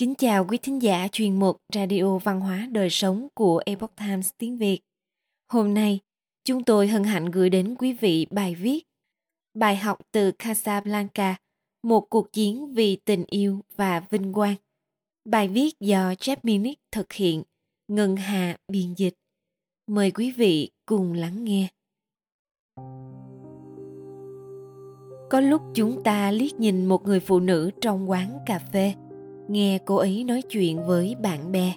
Kính chào quý thính giả chuyên mục Radio Văn hóa Đời Sống của Epoch Times tiếng Việt. Hôm nay, chúng tôi hân hạnh gửi đến quý vị bài viết Bài học từ Casablanca, một cuộc chiến vì tình yêu và vinh quang. Bài viết do Jeff Minnick thực hiện, Ngân Hà biên dịch. Mời quý vị cùng lắng nghe. Có lúc chúng ta liếc nhìn một người phụ nữ trong quán cà phê, nghe cô ấy nói chuyện với bạn bè,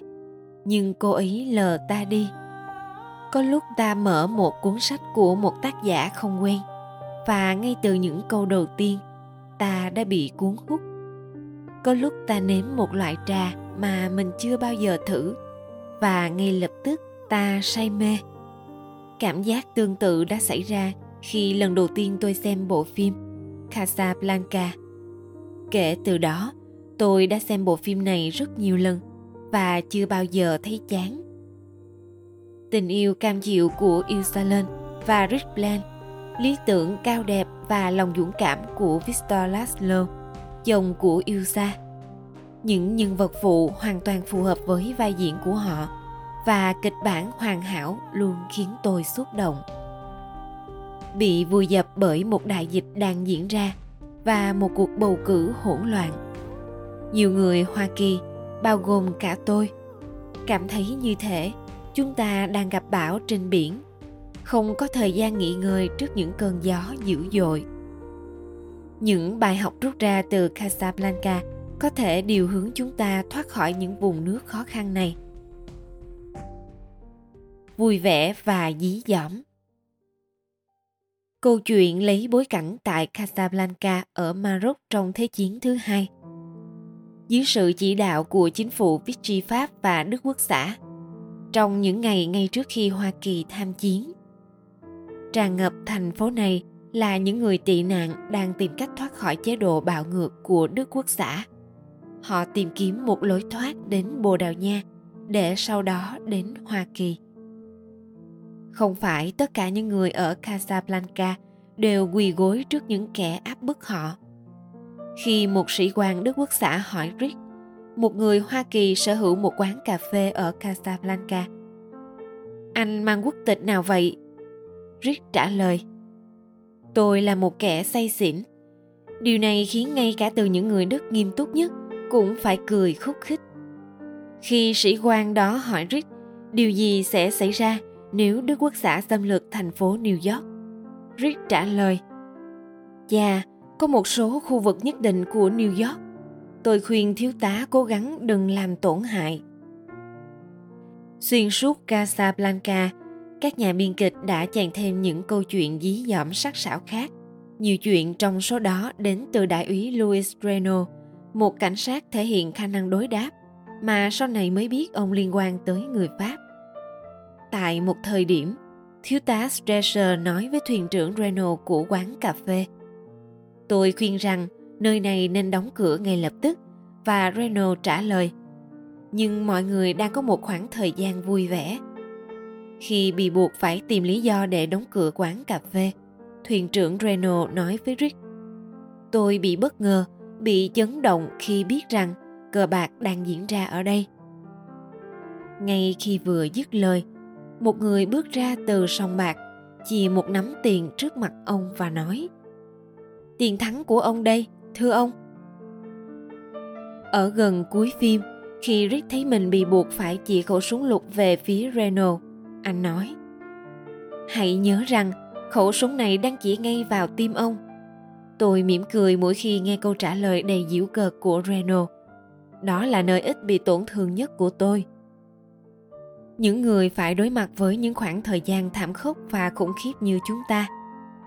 nhưng cô ấy lờ ta đi. Có lúc ta mở một cuốn sách của một tác giả không quen, và ngay từ những câu đầu tiên, ta đã bị cuốn hút. Có lúc ta nếm một loại trà mà mình chưa bao giờ thử, và ngay lập tức ta say mê. Cảm giác tương tự đã xảy ra khi lần đầu tiên tôi xem bộ phim Casablanca. Kể từ đó, tôi đã xem bộ phim này rất nhiều lần và chưa bao giờ thấy chán. Tình yêu cam chịu của Isalen và Rick Bland, lý tưởng cao đẹp và lòng dũng cảm của Victor Laszlo, chồng của Ilsa. Những nhân vật phụ hoàn toàn phù hợp với vai diễn của họ và kịch bản hoàn hảo luôn khiến tôi xúc động bị vùi dập bởi một đại dịch đang diễn ra và một cuộc bầu cử hỗn loạn. Nhiều người Hoa Kỳ, bao gồm cả tôi, cảm thấy như thể chúng ta đang gặp bão trên biển, không có thời gian nghỉ ngơi trước những cơn gió dữ dội. Những bài học rút ra từ Casablanca có thể điều hướng chúng ta thoát khỏi những vùng nước khó khăn này. Vui vẻ và dí dỏm Câu chuyện lấy bối cảnh tại Casablanca ở Maroc trong Thế chiến thứ hai. Dưới sự chỉ đạo của chính phủ Vichy Pháp và Đức Quốc xã, trong những ngày ngay trước khi Hoa Kỳ tham chiến. Tràn ngập thành phố này là những người tị nạn đang tìm cách thoát khỏi chế độ bạo ngược của Đức Quốc xã. Họ tìm kiếm một lối thoát đến Bồ Đào Nha để sau đó đến Hoa Kỳ. Không phải tất cả những người ở Casablanca đều quỳ gối trước những kẻ áp bức họ. Khi một sĩ quan Đức Quốc xã hỏi Rick, một người Hoa Kỳ sở hữu một quán cà phê ở Casablanca. Anh mang quốc tịch nào vậy? Rick trả lời. Tôi là một kẻ say xỉn. Điều này khiến ngay cả từ những người Đức nghiêm túc nhất cũng phải cười khúc khích. Khi sĩ quan đó hỏi Rick điều gì sẽ xảy ra nếu Đức Quốc xã xâm lược thành phố New York. Rick trả lời, Dạ, có một số khu vực nhất định của New York. Tôi khuyên thiếu tá cố gắng đừng làm tổn hại. Xuyên suốt Casablanca, các nhà biên kịch đã chèn thêm những câu chuyện dí dỏm sắc sảo khác. Nhiều chuyện trong số đó đến từ đại úy Louis Reno, một cảnh sát thể hiện khả năng đối đáp, mà sau này mới biết ông liên quan tới người Pháp. Tại một thời điểm, thiếu tá Stresser nói với thuyền trưởng Renault của quán cà phê. Tôi khuyên rằng nơi này nên đóng cửa ngay lập tức và Reno trả lời. Nhưng mọi người đang có một khoảng thời gian vui vẻ. Khi bị buộc phải tìm lý do để đóng cửa quán cà phê, thuyền trưởng Reno nói với Rick. Tôi bị bất ngờ, bị chấn động khi biết rằng cờ bạc đang diễn ra ở đây. Ngay khi vừa dứt lời, một người bước ra từ sòng bạc chìa một nắm tiền trước mặt ông và nói tiền thắng của ông đây thưa ông. Ở gần cuối phim khi Rick thấy mình bị buộc phải chỉ khẩu súng lục về phía Reno, anh nói hãy nhớ rằng khẩu súng này đang chỉ ngay vào tim ông. Tôi mỉm cười mỗi khi nghe câu trả lời đầy giễu cợt của Reno. đó là nơi ít bị tổn thương nhất của tôi. Những người phải đối mặt với những khoảng thời gian thảm khốc và khủng khiếp như chúng ta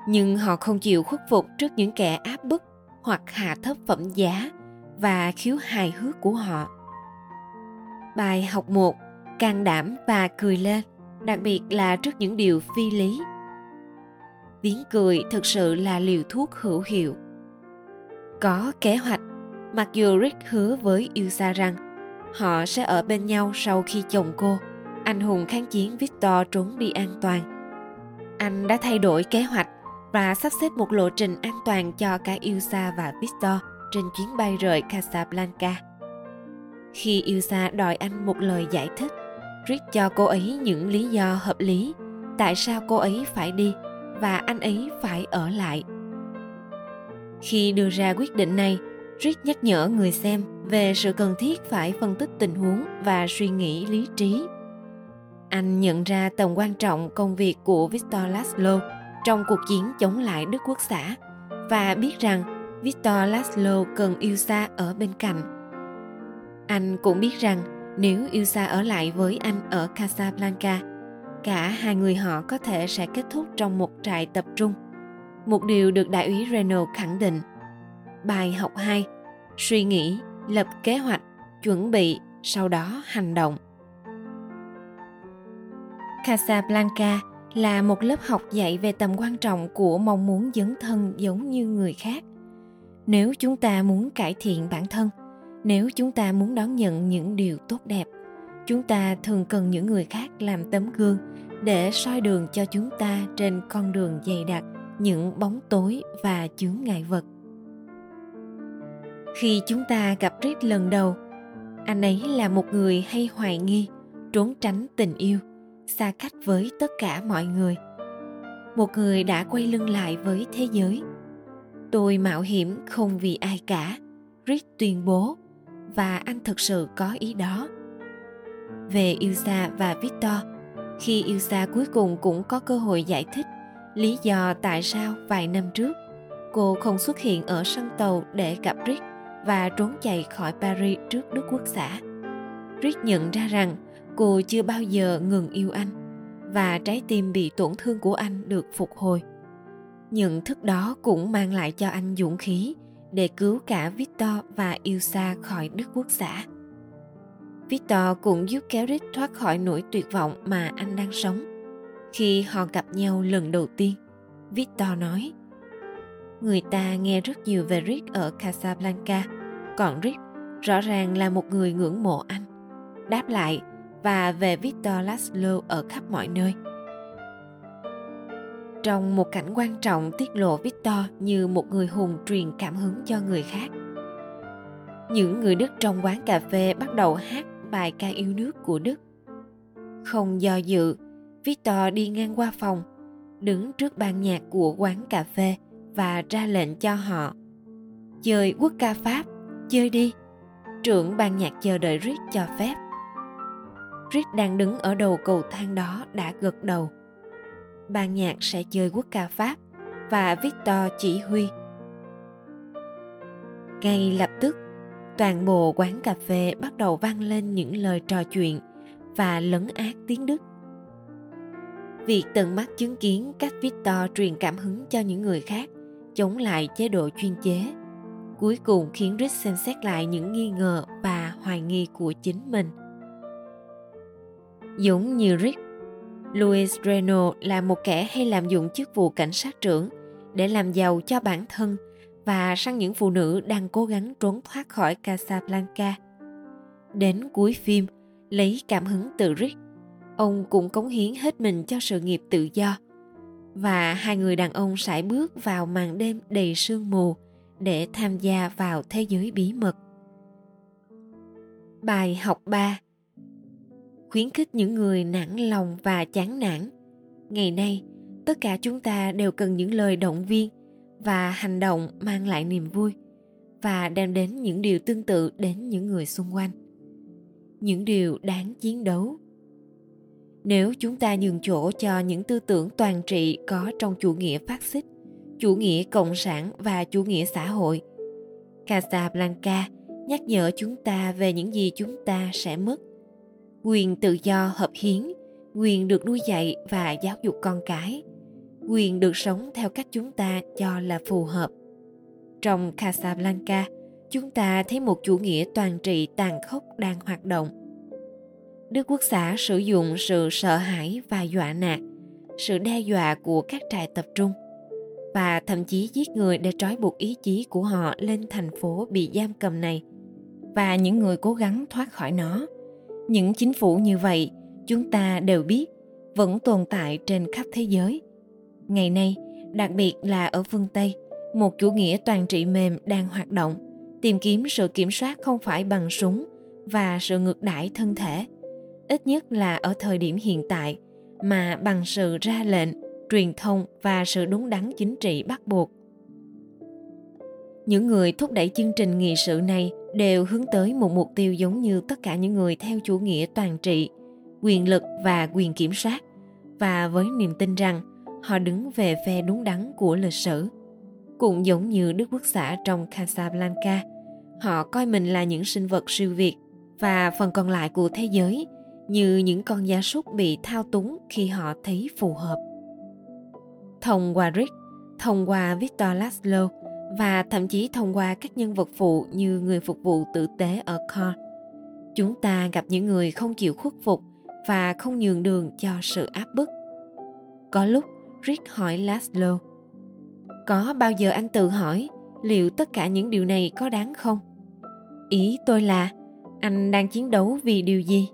nhưng họ không chịu khuất phục trước những kẻ áp bức hoặc hạ thấp phẩm giá và khiếu hài hước của họ. Bài học một, can đảm và cười lên, đặc biệt là trước những điều phi lý. Tiếng cười thực sự là liều thuốc hữu hiệu. Có kế hoạch, mặc dù rick hứa với ilsa rằng họ sẽ ở bên nhau sau khi chồng cô, anh hùng kháng chiến Victor trốn đi an toàn. Anh đã thay đổi kế hoạch và sắp xếp một lộ trình an toàn cho cả Ilsa và Victor trên chuyến bay rời Casablanca. Khi Ilsa đòi anh một lời giải thích, Rick cho cô ấy những lý do hợp lý tại sao cô ấy phải đi và anh ấy phải ở lại. Khi đưa ra quyết định này, Rick nhắc nhở người xem về sự cần thiết phải phân tích tình huống và suy nghĩ lý trí. Anh nhận ra tầm quan trọng công việc của Victor Laszlo trong cuộc chiến chống lại Đức Quốc xã và biết rằng Victor Laszlo cần Ilsa ở bên cạnh. Anh cũng biết rằng nếu Ilsa ở lại với anh ở Casablanca, cả hai người họ có thể sẽ kết thúc trong một trại tập trung. Một điều được đại úy Renault khẳng định. Bài học 2. Suy nghĩ, lập kế hoạch, chuẩn bị, sau đó hành động. Casablanca là một lớp học dạy về tầm quan trọng của mong muốn dấn thân giống như người khác. Nếu chúng ta muốn cải thiện bản thân, nếu chúng ta muốn đón nhận những điều tốt đẹp, chúng ta thường cần những người khác làm tấm gương để soi đường cho chúng ta trên con đường dày đặc những bóng tối và chướng ngại vật khi chúng ta gặp Rick lần đầu anh ấy là một người hay hoài nghi trốn tránh tình yêu xa cách với tất cả mọi người. Một người đã quay lưng lại với thế giới. Tôi mạo hiểm không vì ai cả. Rick tuyên bố, và anh thực sự có ý đó. Về Ilsa và Victor, khi Ilsa cuối cùng cũng có cơ hội giải thích lý do tại sao vài năm trước, cô không xuất hiện ở sân tàu để gặp Rick và trốn chạy khỏi Paris trước Đức Quốc xã. Rick nhận ra rằng cô chưa bao giờ ngừng yêu anh và trái tim bị tổn thương của anh được phục hồi. Nhận thức đó cũng mang lại cho anh dũng khí để cứu cả Victor và Ilsa khỏi Đức Quốc xã. Victor cũng giúp kéo Rick thoát khỏi nỗi tuyệt vọng mà anh đang sống. Khi họ gặp nhau lần đầu tiên, Victor nói Người ta nghe rất nhiều về Rick ở Casablanca, còn Rick rõ ràng là một người ngưỡng mộ anh. Đáp lại và về Victor Laszlo ở khắp mọi nơi. Trong một cảnh quan trọng tiết lộ Victor như một người hùng truyền cảm hứng cho người khác. Những người Đức trong quán cà phê bắt đầu hát bài ca yêu nước của Đức. Không do dự, Victor đi ngang qua phòng, đứng trước ban nhạc của quán cà phê và ra lệnh cho họ. Chơi quốc ca Pháp, chơi đi. Trưởng ban nhạc chờ đợi Rick cho phép. Rick đang đứng ở đầu cầu thang đó đã gật đầu. Ban nhạc sẽ chơi quốc ca Pháp và Victor chỉ huy. Ngay lập tức, toàn bộ quán cà phê bắt đầu vang lên những lời trò chuyện và lấn át tiếng Đức. Việc tận mắt chứng kiến cách Victor truyền cảm hứng cho những người khác chống lại chế độ chuyên chế cuối cùng khiến Rick xem xét lại những nghi ngờ và hoài nghi của chính mình dũng như Rick, Louis Reno là một kẻ hay làm dụng chức vụ cảnh sát trưởng để làm giàu cho bản thân và săn những phụ nữ đang cố gắng trốn thoát khỏi Casablanca. Đến cuối phim, lấy cảm hứng từ Rick, ông cũng cống hiến hết mình cho sự nghiệp tự do. Và hai người đàn ông sải bước vào màn đêm đầy sương mù để tham gia vào thế giới bí mật. Bài học 3 Khuyến khích những người nản lòng và chán nản. Ngày nay, tất cả chúng ta đều cần những lời động viên và hành động mang lại niềm vui và đem đến những điều tương tự đến những người xung quanh. Những điều đáng chiến đấu. Nếu chúng ta nhường chỗ cho những tư tưởng toàn trị có trong chủ nghĩa phát xít chủ nghĩa cộng sản và chủ nghĩa xã hội casablanca nhắc nhở chúng ta về những gì chúng ta sẽ mất quyền tự do hợp hiến quyền được nuôi dạy và giáo dục con cái quyền được sống theo cách chúng ta cho là phù hợp. Trong Casablanca, chúng ta thấy một chủ nghĩa toàn trị tàn khốc đang hoạt động. Đức Quốc xã sử dụng sự sợ hãi và dọa nạt, sự đe dọa của các trại tập trung và thậm chí giết người để trói buộc ý chí của họ lên thành phố bị giam cầm này và những người cố gắng thoát khỏi nó. Những chính phủ như vậy, chúng ta đều biết, vẫn tồn tại trên khắp thế giới. Ngày nay, đặc biệt là ở phương Tây, một chủ nghĩa toàn trị mềm đang hoạt động, tìm kiếm sự kiểm soát không phải bằng súng và sự ngược đãi thân thể. Ít nhất là ở thời điểm hiện tại mà bằng sự ra lệnh truyền thông và sự đúng đắn chính trị bắt buộc. Những người thúc đẩy chương trình nghị sự này đều hướng tới một mục tiêu giống như tất cả những người theo chủ nghĩa toàn trị, quyền lực và quyền kiểm soát. Và với niềm tin rằng họ đứng về phe đúng đắn của lịch sử. Cũng giống như đức quốc xã trong casablanca, họ coi mình là những sinh vật siêu việt. Và phần còn lại của thế giới như những con gia súc bị thao túng khi họ thấy phù hợp. Thông qua rick, thông qua victor laszlo và thậm chí thông qua các nhân vật phụ như người phục vụ tử tế ở Car. Chúng ta gặp những người không chịu khuất phục và không nhường đường cho sự áp bức. Có lúc Rick hỏi Laszlo, có bao giờ anh tự hỏi liệu tất cả những điều này có đáng không? Ý tôi là anh đang chiến đấu vì điều gì?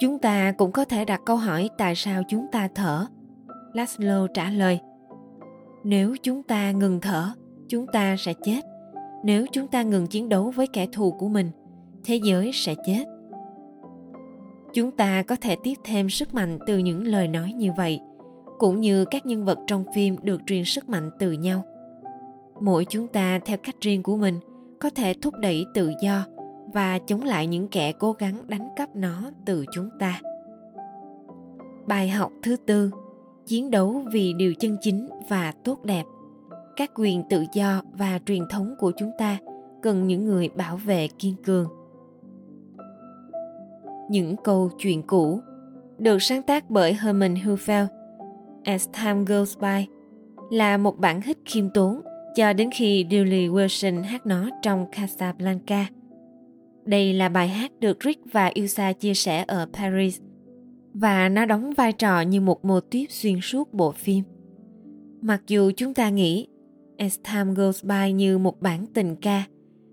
Chúng ta cũng có thể đặt câu hỏi tại sao chúng ta thở. Laszlo trả lời, nếu chúng ta ngừng thở, chúng ta sẽ chết. Nếu chúng ta ngừng chiến đấu với kẻ thù của mình, thế giới sẽ chết. Chúng ta có thể tiếp thêm sức mạnh từ những lời nói như vậy, cũng như các nhân vật trong phim được truyền sức mạnh từ nhau. Mỗi chúng ta, theo cách riêng của mình, có thể thúc đẩy tự do và chống lại những kẻ cố gắng đánh cắp nó từ chúng ta. Bài học thứ tư chiến đấu vì điều chân chính và tốt đẹp. Các quyền tự do và truyền thống của chúng ta cần những người bảo vệ kiên cường. Những câu chuyện cũ được sáng tác bởi Herman Hufeld As Time Goes By, là một bản hit khiêm tốn cho đến khi Dilly Wilson hát nó trong Casablanca. Đây là bài hát được Rick và Ilsa chia sẻ ở Paris và nó đóng vai trò như một mô típ xuyên suốt bộ phim. Mặc dù chúng ta nghĩ As Time Goes By như một bản tình ca,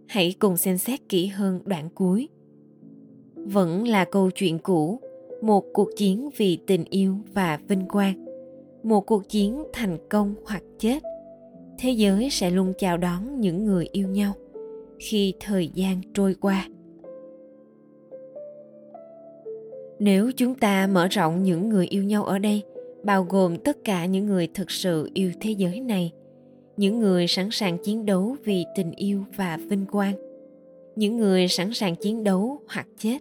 hãy cùng xem xét kỹ hơn đoạn cuối. Vẫn là câu chuyện cũ, một cuộc chiến vì tình yêu và vinh quang, một cuộc chiến thành công hoặc chết. Thế giới sẽ luôn chào đón những người yêu nhau khi thời gian trôi qua nếu chúng ta mở rộng những người yêu nhau ở đây bao gồm tất cả những người thực sự yêu thế giới này những người sẵn sàng chiến đấu vì tình yêu và vinh quang những người sẵn sàng chiến đấu hoặc chết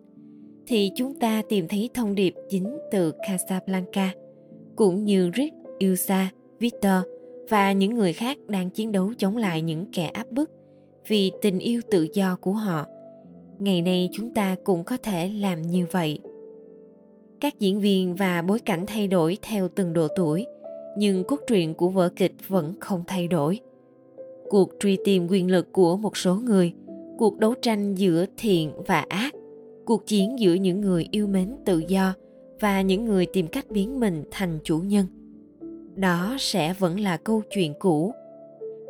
thì chúng ta tìm thấy thông điệp chính từ Casablanca cũng như Rick, Ilsa, Victor và những người khác đang chiến đấu chống lại những kẻ áp bức vì tình yêu tự do của họ. Ngày nay chúng ta cũng có thể làm như vậy các diễn viên và bối cảnh thay đổi theo từng độ tuổi, nhưng cốt truyện của vở kịch vẫn không thay đổi. Cuộc truy tìm quyền lực của một số người, cuộc đấu tranh giữa thiện và ác, cuộc chiến giữa những người yêu mến tự do và những người tìm cách biến mình thành chủ nhân, đó sẽ vẫn là câu chuyện cũ,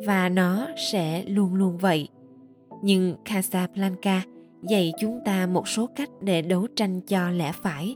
và nó sẽ luôn luôn vậy. Nhưng casablanca dạy chúng ta một số cách để đấu tranh cho lẽ phải